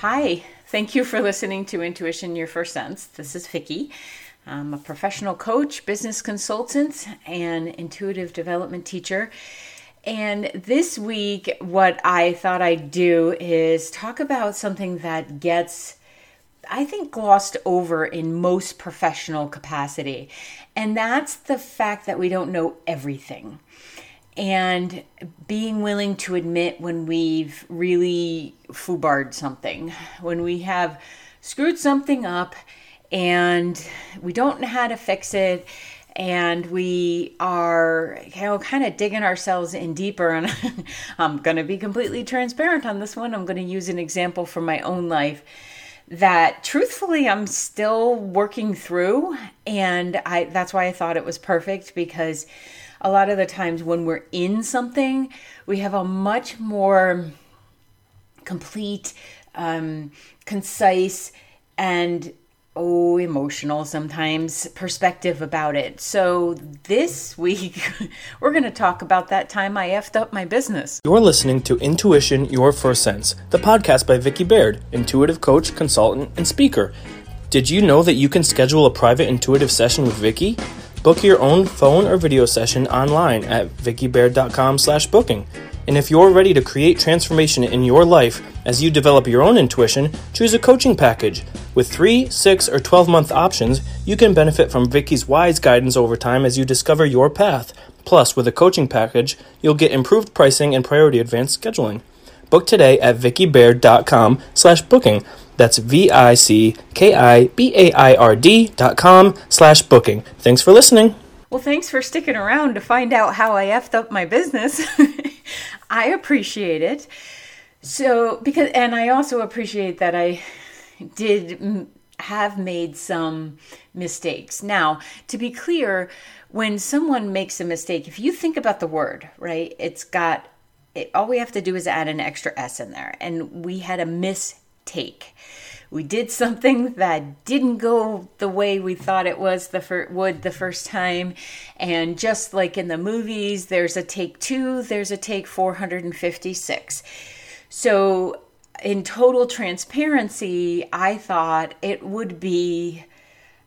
Hi, thank you for listening to Intuition Your First Sense. This is Vicki. I'm a professional coach, business consultant, and intuitive development teacher. And this week, what I thought I'd do is talk about something that gets, I think, glossed over in most professional capacity. And that's the fact that we don't know everything and being willing to admit when we've really foobarred something, when we have screwed something up and we don't know how to fix it and we are you know kind of digging ourselves in deeper and i'm going to be completely transparent on this one. I'm going to use an example from my own life that truthfully i'm still working through and i that's why i thought it was perfect because a lot of the times when we're in something, we have a much more complete, um, concise, and oh, emotional sometimes perspective about it. So this week, we're going to talk about that time I effed up my business. You're listening to Intuition Your First Sense, the podcast by Vicki Baird, intuitive coach, consultant, and speaker. Did you know that you can schedule a private intuitive session with Vicki? Book your own phone or video session online at vickibaird.com slash booking. And if you're ready to create transformation in your life as you develop your own intuition, choose a coaching package. With 3, 6, or 12 month options, you can benefit from Vicki's wise guidance over time as you discover your path. Plus, with a coaching package, you'll get improved pricing and priority advanced scheduling. Book today at vickibaird.com slash booking. That's V-I-C-K-I-B-A-I-R-D dot com slash booking. Thanks for listening. Well, thanks for sticking around to find out how I effed up my business. I appreciate it. So, because, and I also appreciate that I did have made some mistakes. Now, to be clear, when someone makes a mistake, if you think about the word, right, it's got it, all we have to do is add an extra S in there. And we had a mistake. We did something that didn't go the way we thought it was the fir- would the first time, and just like in the movies, there's a take two, there's a take 456. So, in total transparency, I thought it would be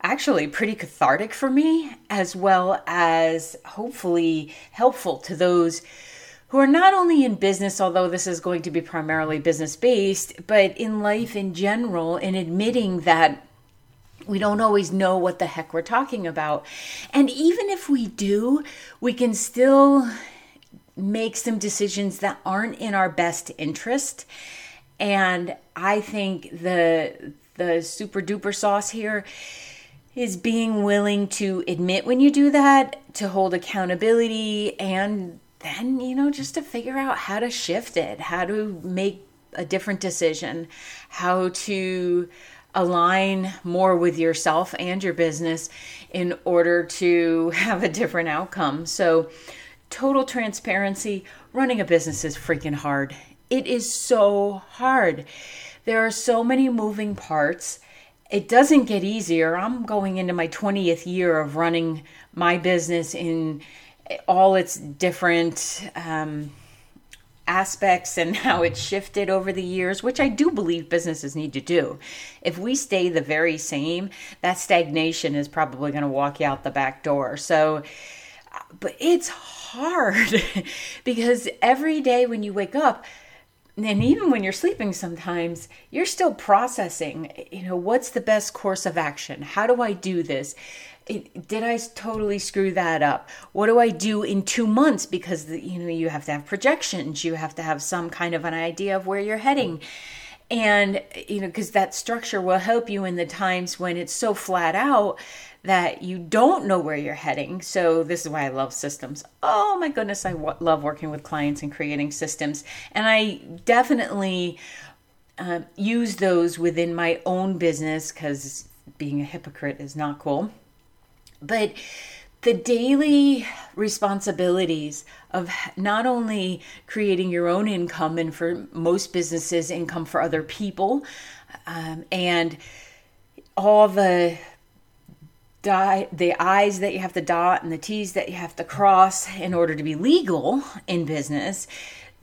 actually pretty cathartic for me, as well as hopefully helpful to those who are not only in business, although this is going to be primarily business based, but in life in general, in admitting that we don't always know what the heck we're talking about. And even if we do, we can still make some decisions that aren't in our best interest. And I think the the super duper sauce here is being willing to admit when you do that, to hold accountability and then, you know, just to figure out how to shift it, how to make a different decision, how to align more with yourself and your business in order to have a different outcome. So, total transparency running a business is freaking hard. It is so hard. There are so many moving parts. It doesn't get easier. I'm going into my 20th year of running my business in all its different um, aspects and how it's shifted over the years, which I do believe businesses need to do. If we stay the very same, that stagnation is probably going to walk you out the back door. So, but it's hard because every day when you wake up, and even when you're sleeping sometimes you're still processing you know what's the best course of action how do i do this it, did I totally screw that up? What do I do in two months? Because the, you know you have to have projections, you have to have some kind of an idea of where you're heading, and you know because that structure will help you in the times when it's so flat out that you don't know where you're heading. So this is why I love systems. Oh my goodness, I w- love working with clients and creating systems, and I definitely. Um, use those within my own business because being a hypocrite is not cool but the daily responsibilities of not only creating your own income and for most businesses income for other people um, and all the die the i's that you have to dot and the t's that you have to cross in order to be legal in business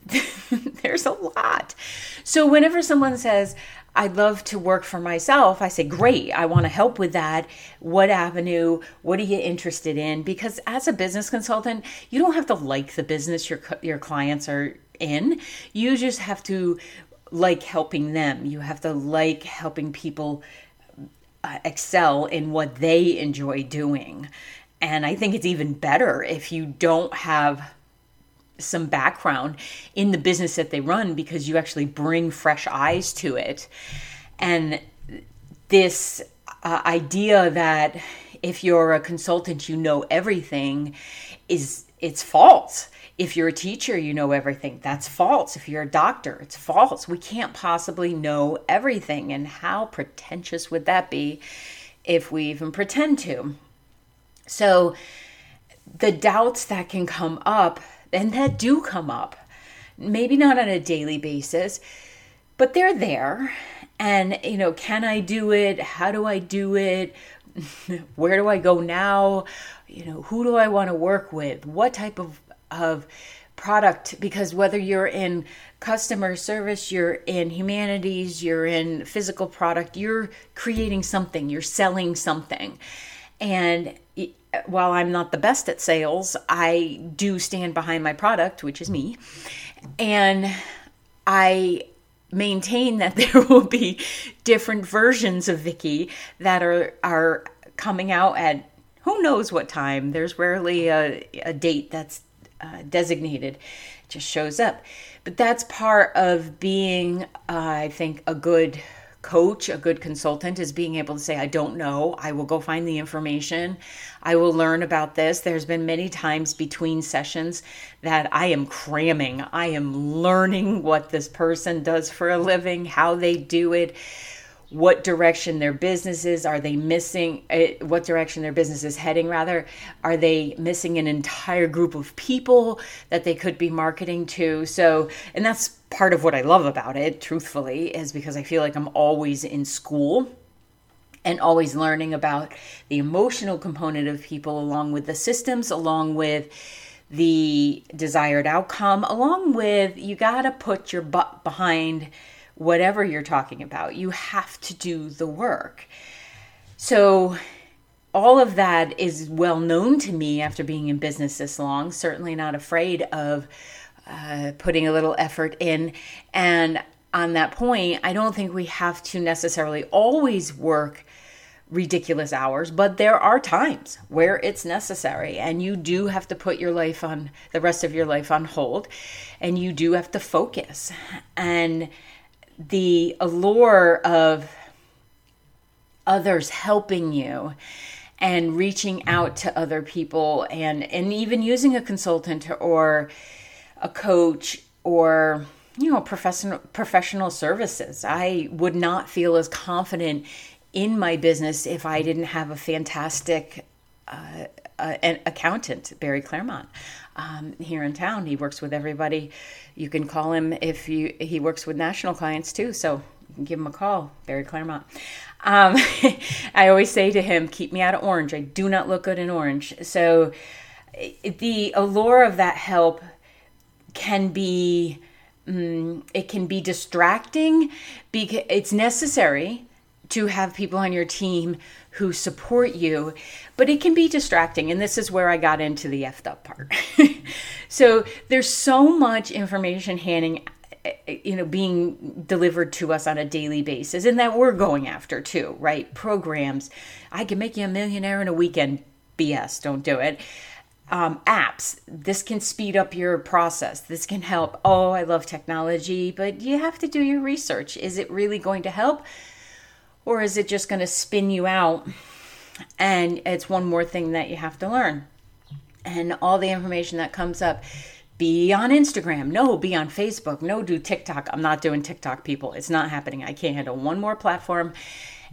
there's a lot. So whenever someone says I'd love to work for myself. I say, great, I want to help with that. What avenue? What are you interested in? Because as a business consultant, you don't have to like the business your your clients are in. You just have to like helping them. You have to like helping people uh, excel in what they enjoy doing. And I think it's even better if you don't have some background in the business that they run because you actually bring fresh eyes to it. And this uh, idea that if you're a consultant, you know everything is it's false. If you're a teacher, you know everything. That's false. If you're a doctor, it's false. We can't possibly know everything. And how pretentious would that be if we even pretend to? So, the doubts that can come up and that do come up. Maybe not on a daily basis, but they're there. And, you know, can I do it? How do I do it? Where do I go now? You know, who do I want to work with? What type of, of product? Because whether you're in customer service, you're in humanities, you're in physical product, you're creating something, you're selling something. And while I'm not the best at sales, I do stand behind my product, which is me. And I maintain that there will be different versions of Vicki that are are coming out at who knows what time. There's rarely a, a date that's uh, designated. It just shows up. But that's part of being, uh, I think, a good coach, a good consultant is being able to say, I don't know. I will go find the information. I will learn about this. There's been many times between sessions that I am cramming. I am learning what this person does for a living, how they do it what direction their business is are they missing uh, what direction their business is heading rather are they missing an entire group of people that they could be marketing to so and that's part of what i love about it truthfully is because i feel like i'm always in school and always learning about the emotional component of people along with the systems along with the desired outcome along with you got to put your butt behind whatever you're talking about. You have to do the work. So, all of that is well known to me after being in business this long. Certainly not afraid of uh, putting a little effort in. And on that point, I don't think we have to necessarily always work ridiculous hours, but there are times where it's necessary and you do have to put your life on the rest of your life on hold and you do have to focus. And the allure of others helping you and reaching out to other people and and even using a consultant or a coach or you know professional professional services i would not feel as confident in my business if i didn't have a fantastic uh, uh, an accountant barry claremont um, here in town. He works with everybody. You can call him if you. He works with national clients too, so you can give him a call, Barry Claremont. Um, I always say to him, "Keep me out of orange. I do not look good in orange." So the allure of that help can be. Um, it can be distracting because it's necessary to have people on your team who support you, but it can be distracting. And this is where I got into the effed up part. so there's so much information handing you know being delivered to us on a daily basis and that we're going after too right programs i can make you a millionaire in a weekend bs don't do it um, apps this can speed up your process this can help oh i love technology but you have to do your research is it really going to help or is it just going to spin you out and it's one more thing that you have to learn? And all the information that comes up be on Instagram. No, be on Facebook. No, do TikTok. I'm not doing TikTok, people. It's not happening. I can't handle one more platform.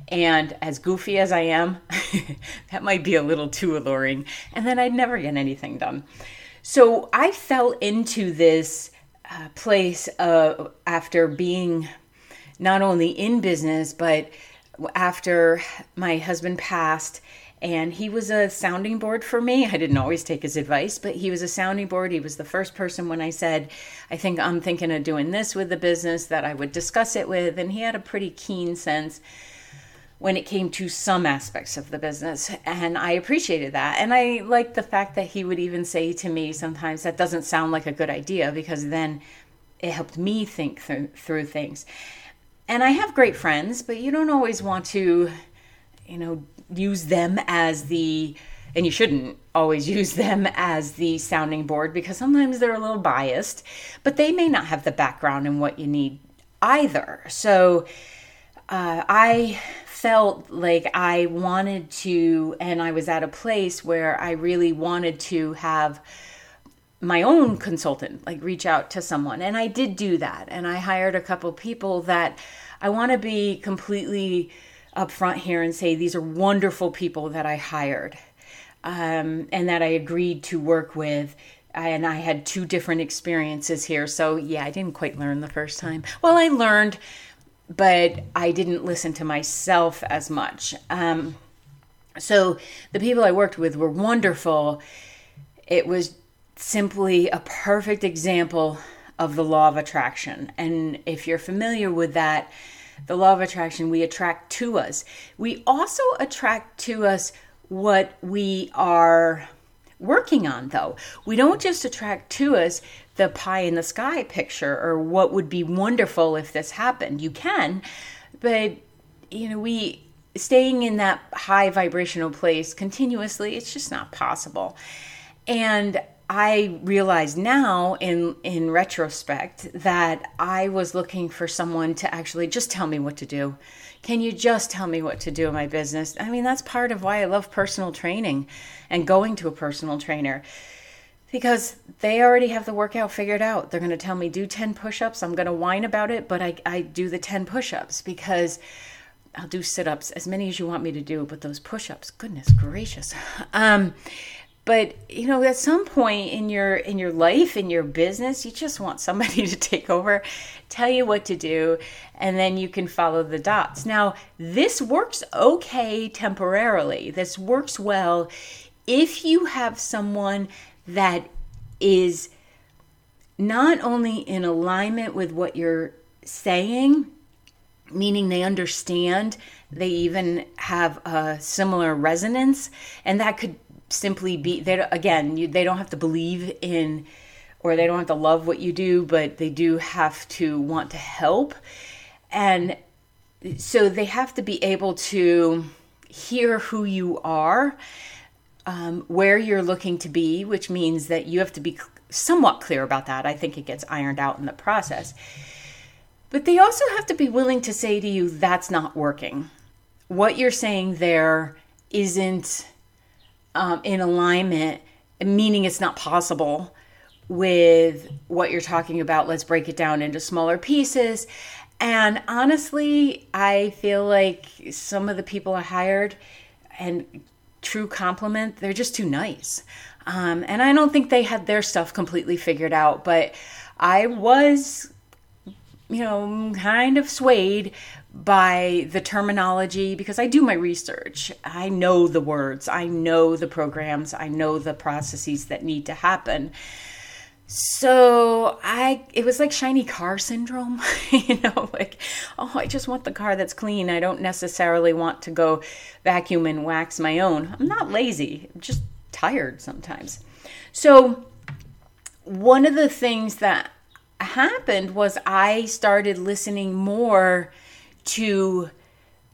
And as goofy as I am, that might be a little too alluring. And then I'd never get anything done. So I fell into this uh, place uh, after being not only in business, but after my husband passed And he was a sounding board for me. I didn't always take his advice, but he was a sounding board. He was the first person when I said, I think I'm thinking of doing this with the business that I would discuss it with. And he had a pretty keen sense when it came to some aspects of the business. And I appreciated that. And I liked the fact that he would even say to me sometimes, that doesn't sound like a good idea, because then it helped me think th- through things. And I have great friends, but you don't always want to, you know, use them as the and you shouldn't always use them as the sounding board because sometimes they're a little biased, but they may not have the background in what you need either. So uh, I felt like I wanted to, and I was at a place where I really wanted to have my own consultant, like reach out to someone. And I did do that. And I hired a couple people that I want to be completely upfront here and say these are wonderful people that I hired um, and that I agreed to work with. And I had two different experiences here. So, yeah, I didn't quite learn the first time. Well, I learned, but I didn't listen to myself as much. Um, so, the people I worked with were wonderful. It was simply a perfect example of the law of attraction. And if you're familiar with that, the law of attraction, we attract to us. We also attract to us what we are working on, though. We don't just attract to us the pie in the sky picture or what would be wonderful if this happened. You can, but you know, we staying in that high vibrational place continuously, it's just not possible. And I realize now in in retrospect that I was looking for someone to actually just tell me what to do. Can you just tell me what to do in my business? I mean, that's part of why I love personal training and going to a personal trainer because they already have the workout figured out. They're going to tell me do 10 push-ups. I'm going to whine about it, but I I do the 10 push-ups because I'll do sit-ups as many as you want me to do, but those push-ups, goodness gracious. Um but you know at some point in your in your life in your business you just want somebody to take over tell you what to do and then you can follow the dots now this works okay temporarily this works well if you have someone that is not only in alignment with what you're saying meaning they understand they even have a similar resonance and that could simply be they again you, they don't have to believe in or they don't have to love what you do but they do have to want to help. And so they have to be able to hear who you are um, where you're looking to be which means that you have to be somewhat clear about that i think it gets ironed out in the process but they also have to be willing to say to you that's not working what you're saying there isn't um, in alignment, meaning it's not possible with what you're talking about. Let's break it down into smaller pieces. And honestly, I feel like some of the people I hired and true compliment, they're just too nice. Um, and I don't think they had their stuff completely figured out, but I was, you know, kind of swayed by the terminology because I do my research. I know the words, I know the programs, I know the processes that need to happen. So I it was like shiny car syndrome, you know, like oh, I just want the car that's clean. I don't necessarily want to go vacuum and wax my own. I'm not lazy. I'm just tired sometimes. So one of the things that happened was I started listening more to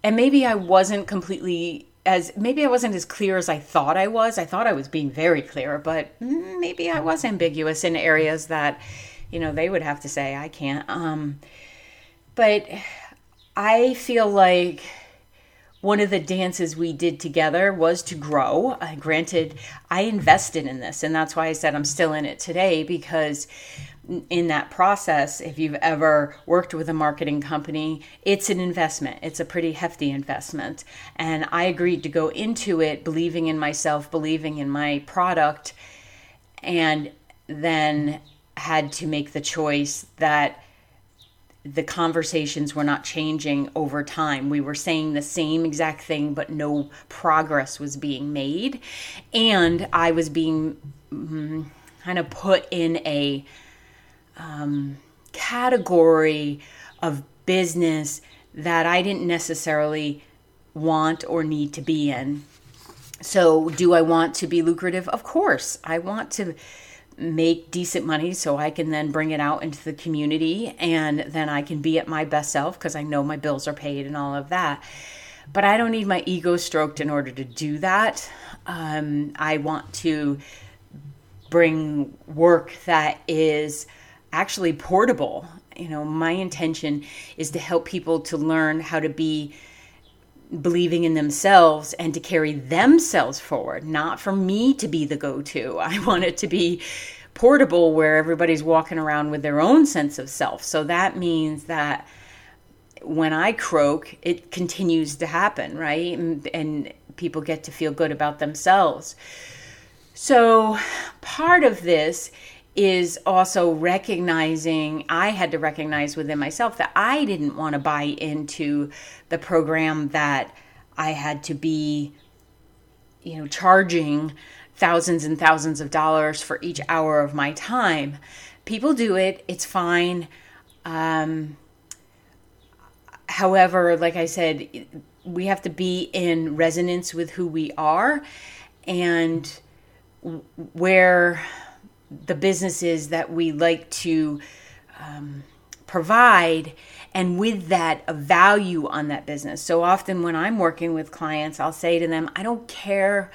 and maybe I wasn't completely as maybe I wasn't as clear as I thought I was. I thought I was being very clear, but maybe I was ambiguous in areas that you know they would have to say I can't. Um, but I feel like one of the dances we did together was to grow. Uh, granted, I invested in this, and that's why I said I'm still in it today because in that process, if you've ever worked with a marketing company, it's an investment. It's a pretty hefty investment. And I agreed to go into it believing in myself, believing in my product, and then had to make the choice that the conversations were not changing over time. We were saying the same exact thing, but no progress was being made. And I was being mm, kind of put in a um, category of business that I didn't necessarily want or need to be in. So, do I want to be lucrative? Of course. I want to make decent money so I can then bring it out into the community and then I can be at my best self because I know my bills are paid and all of that. But I don't need my ego stroked in order to do that. Um, I want to bring work that is actually portable. You know, my intention is to help people to learn how to be believing in themselves and to carry themselves forward, not for me to be the go to. I want it to be portable where everybody's walking around with their own sense of self. So that means that when I croak, it continues to happen, right? And, and people get to feel good about themselves. So part of this is also recognizing I had to recognize within myself that I didn't want to buy into the program that I had to be you know charging thousands and thousands of dollars for each hour of my time. People do it, it's fine. Um, however, like I said, we have to be in resonance with who we are and where the businesses that we like to um, provide and with that a value on that business. So often when i'm working with clients i'll say to them i don't care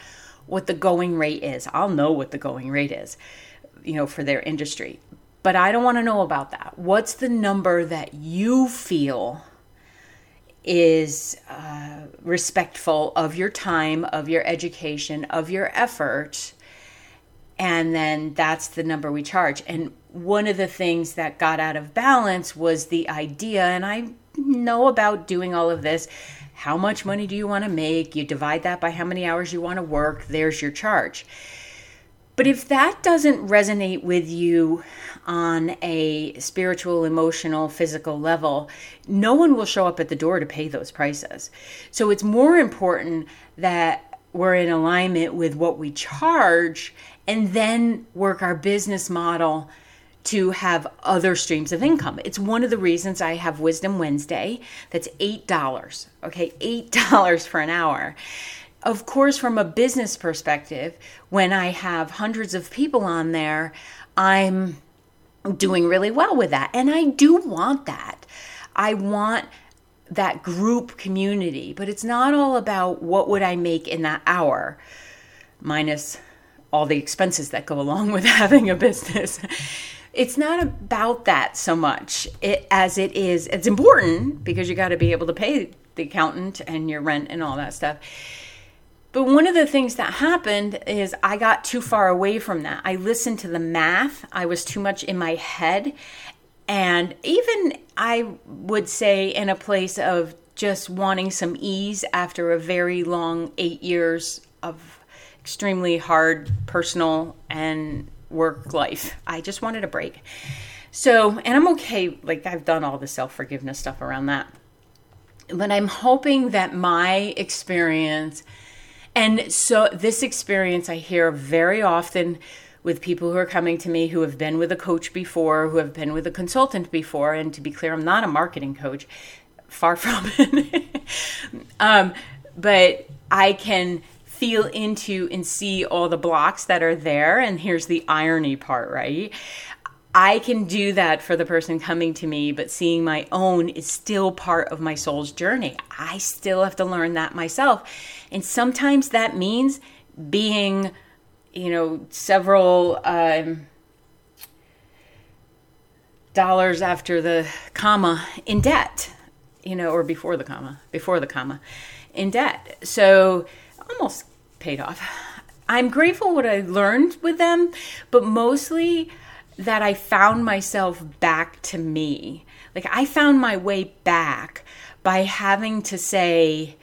what the going rate is. I'll know what the going rate is you know for their industry. But i don't want to know about that. What's the number that you feel is uh, respectful of your time of your education of your effort and then that's the number we charge. And one of the things that got out of balance was the idea, and I know about doing all of this. How much money do you want to make? You divide that by how many hours you want to work, there's your charge. But if that doesn't resonate with you on a spiritual, emotional, physical level, no one will show up at the door to pay those prices. So it's more important that we're in alignment with what we charge and then work our business model to have other streams of income. It's one of the reasons I have Wisdom Wednesday that's $8. Okay, $8 for an hour. Of course, from a business perspective, when I have hundreds of people on there, I'm doing really well with that. And I do want that. I want that group community, but it's not all about what would I make in that hour minus all the expenses that go along with having a business. It's not about that so much it, as it is. It's important because you got to be able to pay the accountant and your rent and all that stuff. But one of the things that happened is I got too far away from that. I listened to the math, I was too much in my head. And even I would say in a place of just wanting some ease after a very long eight years of extremely hard personal and work life. I just wanted a break. So, and I'm okay, like I've done all the self forgiveness stuff around that. But I'm hoping that my experience, and so this experience I hear very often with people who are coming to me who have been with a coach before, who have been with a consultant before. And to be clear, I'm not a marketing coach, far from it. um, but I can feel into and see all the blocks that are there. And here's the irony part, right? I can do that for the person coming to me, but seeing my own is still part of my soul's journey. I still have to learn that myself. And sometimes that means being, you know, several um, dollars after the comma in debt, you know, or before the comma, before the comma in debt. So almost paid off. I'm grateful what I learned with them, but mostly that I found myself back to me. Like I found my way back by having to say,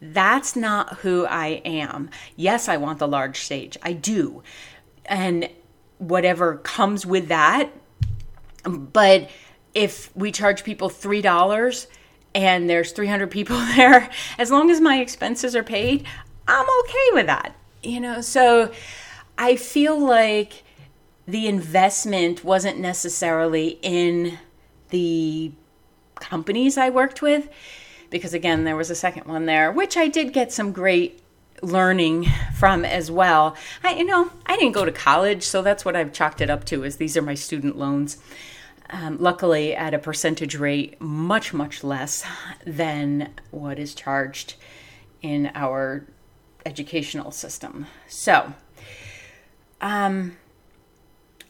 that's not who I am. Yes, I want the large stage. I do. And whatever comes with that. But if we charge people $3 and there's 300 people there, as long as my expenses are paid, I'm okay with that. You know, so I feel like the investment wasn't necessarily in the companies I worked with because again there was a second one there which I did get some great learning from as well. I you know, I didn't go to college, so that's what I've chalked it up to is these are my student loans. Um, luckily at a percentage rate much much less than what is charged in our educational system. So, um,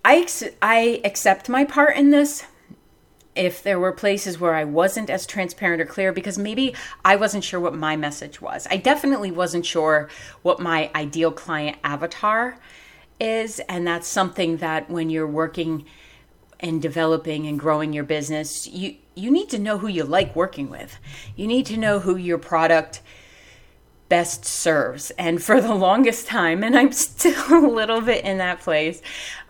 I, I accept my part in this if there were places where I wasn't as transparent or clear because maybe I wasn't sure what my message was. I definitely wasn't sure what my ideal client avatar is. And that's something that when you're working and developing and growing your business, you, you need to know who you like working with. You need to know who your product best serves. And for the longest time, and I'm still a little bit in that place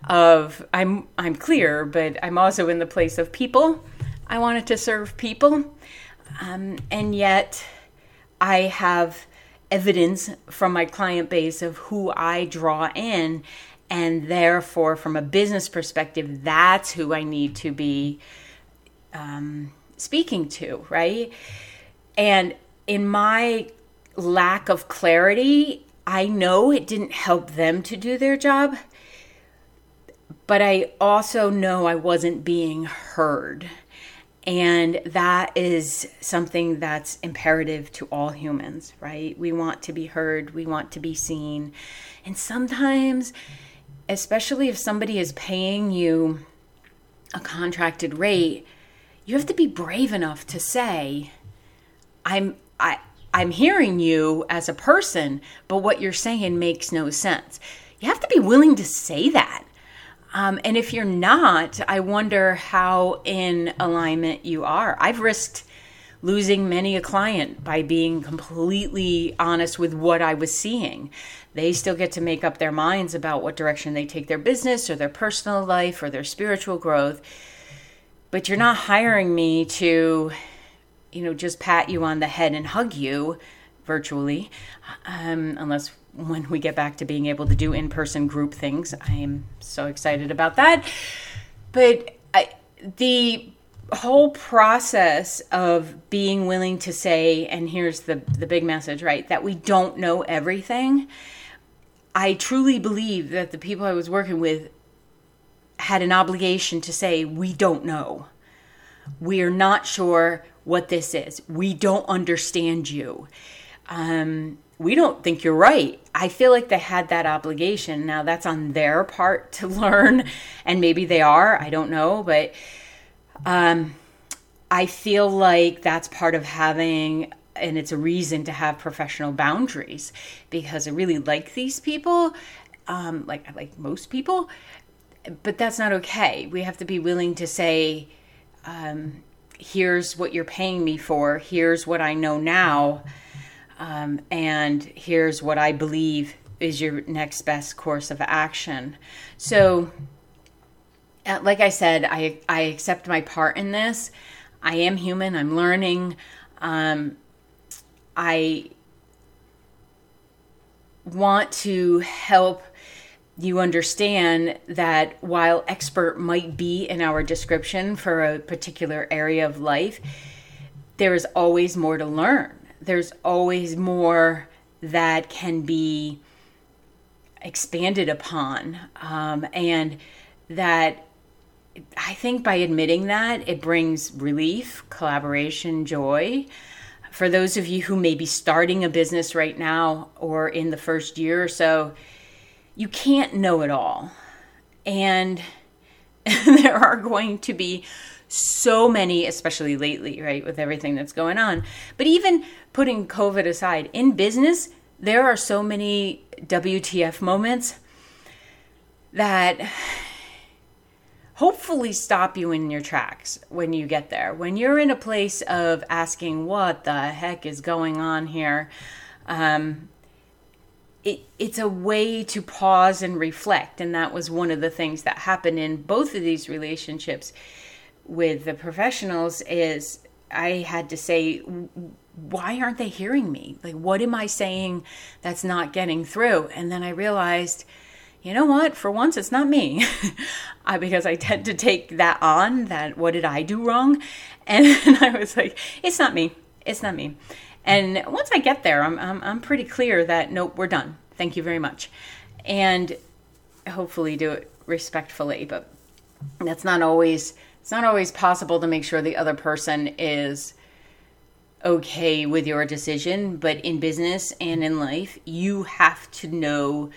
of I'm I'm clear, but I'm also in the place of people. I wanted to serve people, um, and yet I have evidence from my client base of who I draw in, and therefore, from a business perspective, that's who I need to be um, speaking to, right? And in my lack of clarity, I know it didn't help them to do their job, but I also know I wasn't being heard. And that is something that's imperative to all humans, right? We want to be heard, we want to be seen. And sometimes, especially if somebody is paying you a contracted rate, you have to be brave enough to say, I'm I I'm hearing you as a person, but what you're saying makes no sense. You have to be willing to say that. Um, and if you're not, I wonder how in alignment you are. I've risked losing many a client by being completely honest with what I was seeing. They still get to make up their minds about what direction they take their business or their personal life or their spiritual growth. But you're not hiring me to you know, just pat you on the head and hug you virtually, um, unless when we get back to being able to do in person group things. I am so excited about that. But I, the whole process of being willing to say, and here's the, the big message, right, that we don't know everything. I truly believe that the people I was working with had an obligation to say, we don't know. We are not sure what this is. We don't understand you. Um, we don't think you're right. I feel like they had that obligation. Now, that's on their part to learn, and maybe they are. I don't know. But um, I feel like that's part of having, and it's a reason to have professional boundaries because I really like these people, um, like, like most people, but that's not okay. We have to be willing to say, um, here's what you're paying me for, here's what I know now, um, and here's what I believe is your next best course of action. So, uh, like I said, I, I accept my part in this. I am human, I'm learning. Um, I want to help you understand that while expert might be in our description for a particular area of life, there is always more to learn. There's always more that can be expanded upon. Um, and that I think by admitting that, it brings relief, collaboration, joy. For those of you who may be starting a business right now or in the first year or so, you can't know it all. And there are going to be so many, especially lately, right, with everything that's going on. But even putting COVID aside, in business, there are so many WTF moments that hopefully stop you in your tracks when you get there. When you're in a place of asking, what the heck is going on here? Um, it, it's a way to pause and reflect. And that was one of the things that happened in both of these relationships. with the professionals is I had to say, why aren't they hearing me? Like, what am I saying that's not getting through? And then I realized, you know what? For once, it's not me. I, because I tend to take that on that, what did I do wrong? And I was like, it's not me. It's not me. And once I get there, I'm, I'm, I'm pretty clear that, nope, we're done. Thank you very much. And hopefully do it respectfully, but that's not always it's not always possible to make sure the other person is okay with your decision, but in business and in life, you have to know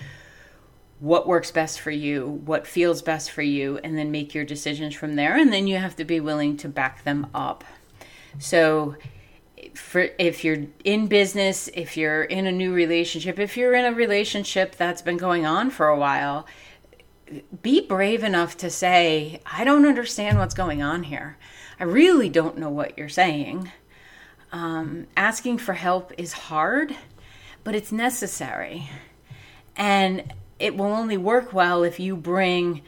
what works best for you, what feels best for you, and then make your decisions from there. And then you have to be willing to back them up. So, for if you're in business, if you're in a new relationship, if you're in a relationship that's been going on for a while, be brave enough to say, I don't understand what's going on here. I really don't know what you're saying. Um, asking for help is hard, but it's necessary. And it will only work well if you bring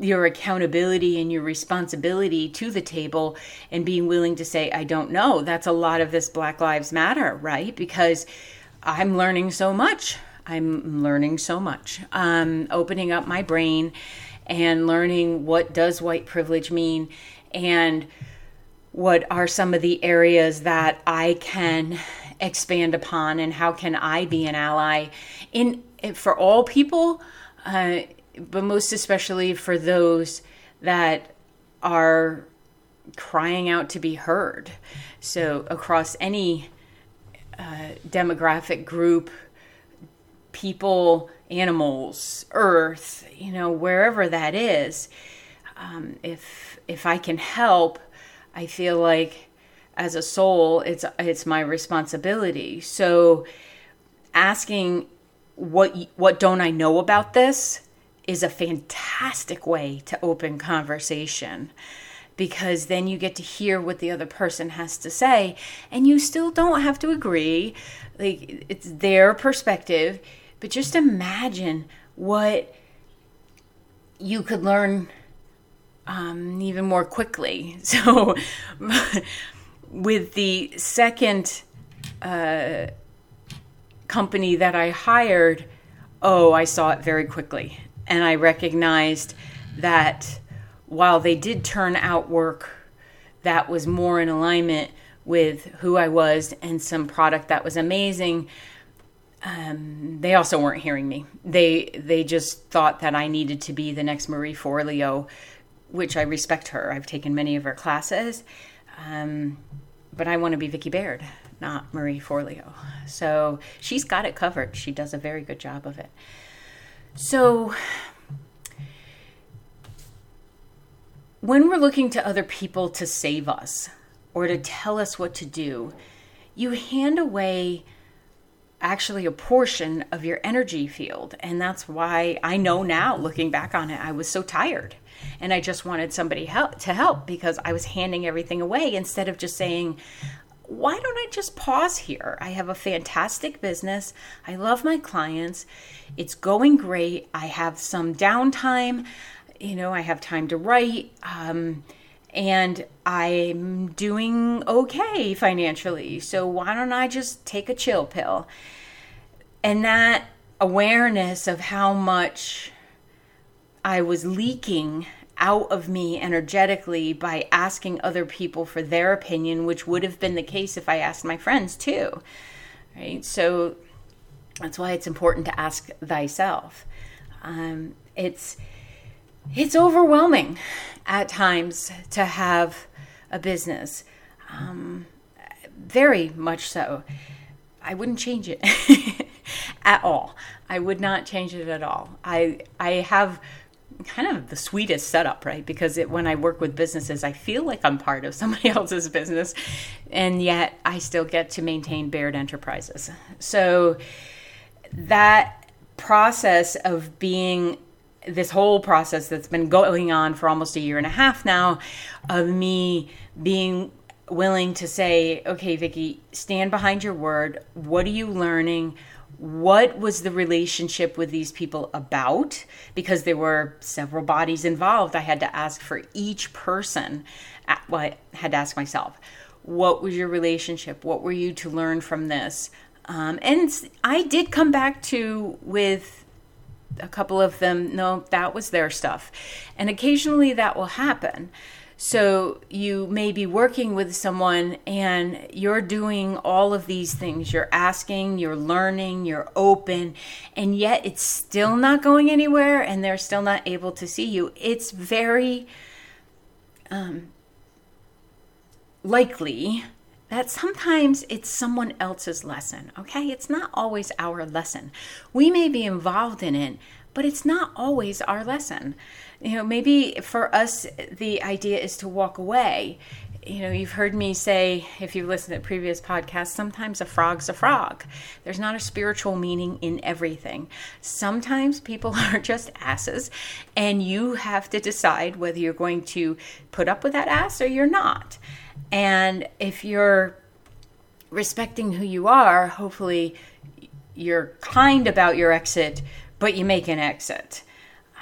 your accountability and your responsibility to the table and being willing to say, I don't know. That's a lot of this Black Lives Matter, right? Because I'm learning so much I'm learning so much. Um, opening up my brain and learning what does white privilege mean and what are some of the areas that I can expand upon and how can I be an ally in for all people, uh, but most especially for those that are crying out to be heard. So across any uh, demographic group, people, animals, earth, you know, wherever that is. Um, if if I can help, I feel like as a soul, it's it's my responsibility. So asking what what don't I know about this is a fantastic way to open conversation because then you get to hear what the other person has to say and you still don't have to agree like it's their perspective but just imagine what you could learn um, even more quickly. So, with the second uh, company that I hired, oh, I saw it very quickly. And I recognized that while they did turn out work that was more in alignment with who I was and some product that was amazing, um, they also weren't hearing me. They they just thought that I needed to be the next Marie Forleo, which I respect her. I've taken many of her classes, um, but I want to be Vicki Baird, not Marie Forleo. So she's got it covered. She does a very good job of it. So when we're looking to other people to save us or to tell us what to do, you hand away actually a portion of your energy field. And that's why I know now, looking back on it, I was so tired. And I just wanted somebody help to help because I was handing everything away instead of just saying, why don't I just pause here? I have a fantastic business. I love my clients. It's going great. I have some downtime. You know, I have time to write. Um, and I'm doing okay financially. So why don't I just take a chill pill? And that awareness of how much I was leaking out of me energetically by asking other people for their opinion, which would have been the case if I asked my friends too. Right? So that's why it's important to ask thyself. Um, it's it's overwhelming at times to have a business. Um, very much so. I wouldn't change it at all. I would not change it at all. I I have kind of the sweetest setup, right? Because it, when I work with businesses, I feel like I'm part of somebody else's business, and yet I still get to maintain Baird Enterprises. So that process of being this whole process that's been going on for almost a year and a half now of me being willing to say, okay, Vicki, stand behind your word. What are you learning? What was the relationship with these people about? Because there were several bodies involved. I had to ask for each person. Well i had to ask myself what was your relationship? What were you to learn from this? Um, and i did come back to with a couple of them no that was their stuff. And occasionally that will happen so you may be working with someone and you're doing all of these things. You're asking, you're learning, you're open, and yet it's still not going anywhere and they're still not able to see you. It's very um, likely that sometimes it's someone else's lesson, okay? It's not always our lesson. We may be involved in it, but it's not always our lesson you know, maybe for us, the idea is to walk away. You know, you've heard me say, if you've listened to previous podcasts, sometimes a frog's a frog. There's not a spiritual meaning in everything. Sometimes people are just asses, and you have to decide whether you're going to put up with that ass or you're not. And if you're respecting who you are, hopefully you're kind about your exit, but you make an exit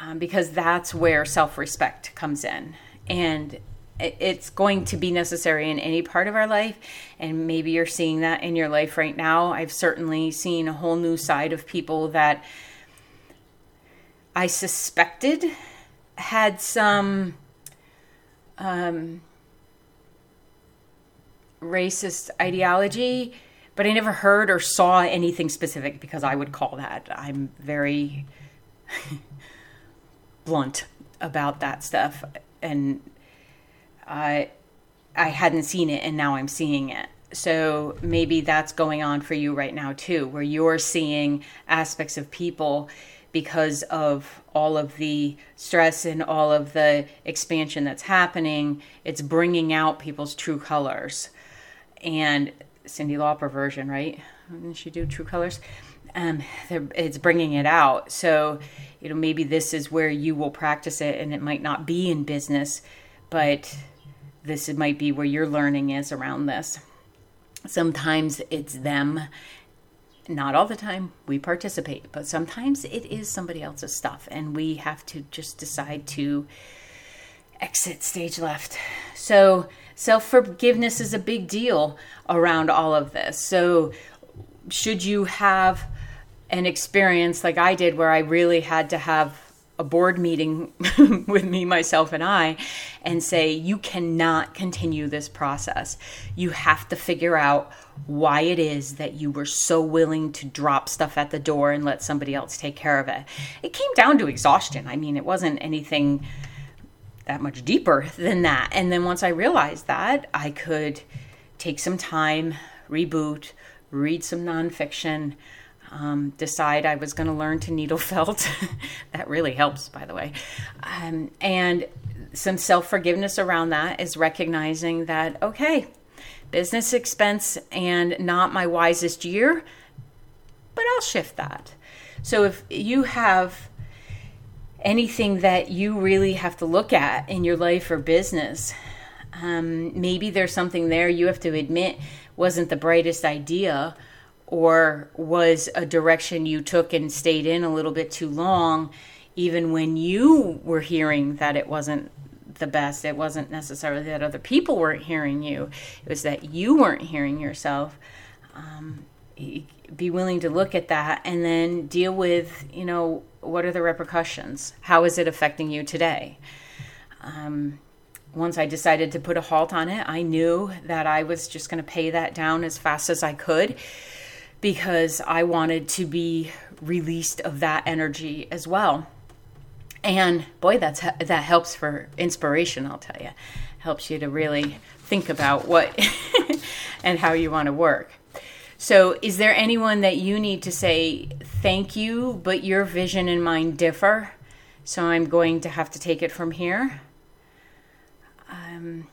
um, because that's where self respect comes in. And it's going to be necessary in any part of our life. And maybe you're seeing that in your life right now. I've certainly seen a whole new side of people that I suspected had some um, racist ideology, but I never heard or saw anything specific because I would call that. I'm very blunt about that stuff and I I hadn't seen it and now I'm seeing it. So maybe that's going on for you right now too where you're seeing aspects of people because of all of the stress and all of the expansion that's happening, it's bringing out people's true colors. And Cyndi Lauper version, right? Didn't she do True Colors? um, it's bringing it out. So, you know, maybe this is where you will practice it, and it might not be in business, but this might be where your learning is around this. Sometimes it's them. Not all the time we participate, but sometimes it is somebody else's stuff, and we have to just decide to exit stage left. So, self forgiveness is a big deal around all of this. So, should you have an experience like I did where I really had to have a board meeting with me, myself, and I, and say, you cannot continue this process. You have to figure out why it is that you were so willing to drop stuff at the door and let somebody else take care of it. It came down to exhaustion. I mean, it wasn't anything that much deeper than that. And then once I realized that, I could take some time, reboot, read some nonfiction um, decide I was going to learn to needle felt. that really helps, by the way. Um, and some self forgiveness around that is recognizing that, okay, business expense and not my wisest year, but I'll shift that. So if you have anything that you really have to look at in your life or business, um, maybe there's something there you have to admit wasn't the brightest idea or was a direction you took and stayed in a little bit too long, even when you were hearing that it wasn't the best. It wasn't necessarily that other people weren't hearing you, it was that you weren't hearing yourself. Um, be willing to look at that and then deal with, you know, what are the repercussions? How is it affecting you today? Um, once I decided to put a halt on it, I knew that I was just going to pay that down as fast as I could because I wanted to be released of that energy as well. And boy, that's that helps for inspiration. I'll tell you, helps you to really think about what and how you want to work. So, is there anyone that you need to say thank you, but your vision and mine differ? So, I'm going to have to take it from here. Um,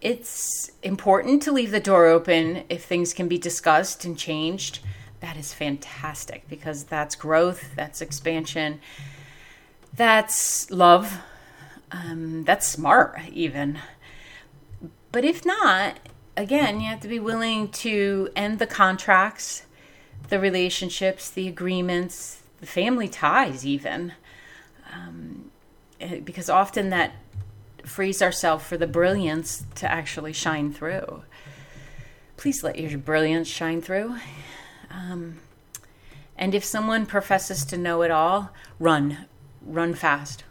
it's important to leave the door open if things can be discussed and changed. That is fantastic because that's growth, that's expansion, that's love, um, that's smart, even. But if not, again, you have to be willing to end the contracts, the relationships, the agreements, the family ties, even. Um, eh, because often that frees ourselves for the brilliance to actually shine through. Please let your brilliance shine through. Um, and if someone professes to know it all, run, run fast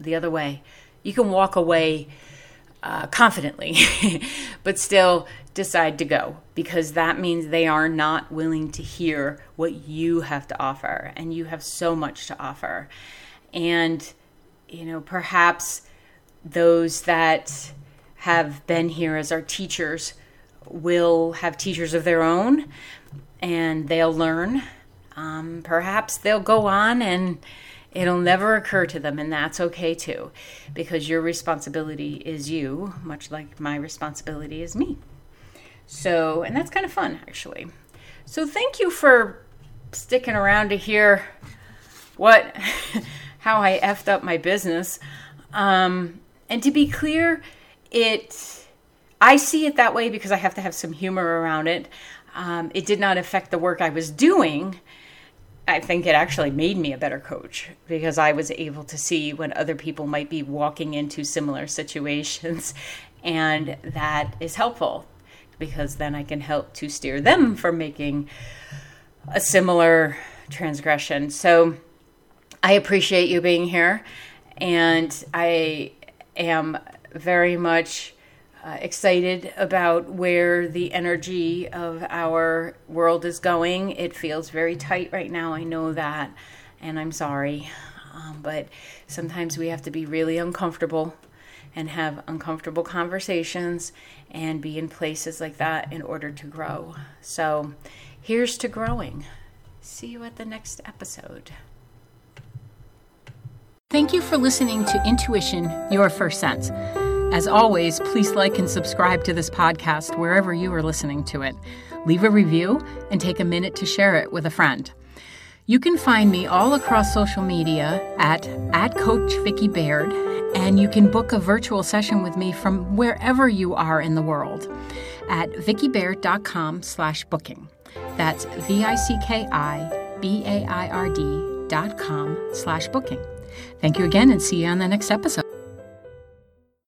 the other way. You can walk away uh, confidently, but still decide to go because that means they are not willing to hear what you have to offer. And you have so much to offer. And, you know, perhaps those that have been here as our teachers will have teachers of their own and they'll learn. Um, perhaps they'll go on and it'll never occur to them, and that's okay too, because your responsibility is you, much like my responsibility is me. So, and that's kind of fun actually. So, thank you for sticking around to hear what, how I effed up my business. Um, and to be clear, it, I see it that way because I have to have some humor around it. Um, it did not affect the work I was doing. I think it actually made me a better coach because I was able to see when other people might be walking into similar situations, and that is helpful because then I can help to steer them from making a similar transgression. So I appreciate you being here, and I am very much uh, excited about where the energy of our world is going. It feels very tight right now. I know that, and I'm sorry. Um, but sometimes we have to be really uncomfortable and have uncomfortable conversations and be in places like that in order to grow. So, here's to growing. See you at the next episode. Thank you for listening to Intuition Your First Sense. As always, please like and subscribe to this podcast wherever you are listening to it. Leave a review and take a minute to share it with a friend. You can find me all across social media at, at Coach Vicki Baird, and you can book a virtual session with me from wherever you are in the world at vickibaird.com slash booking. That's V-I-C-K-I-B-A-I-R-D dot com slash booking. Thank you again and see you on the next episode.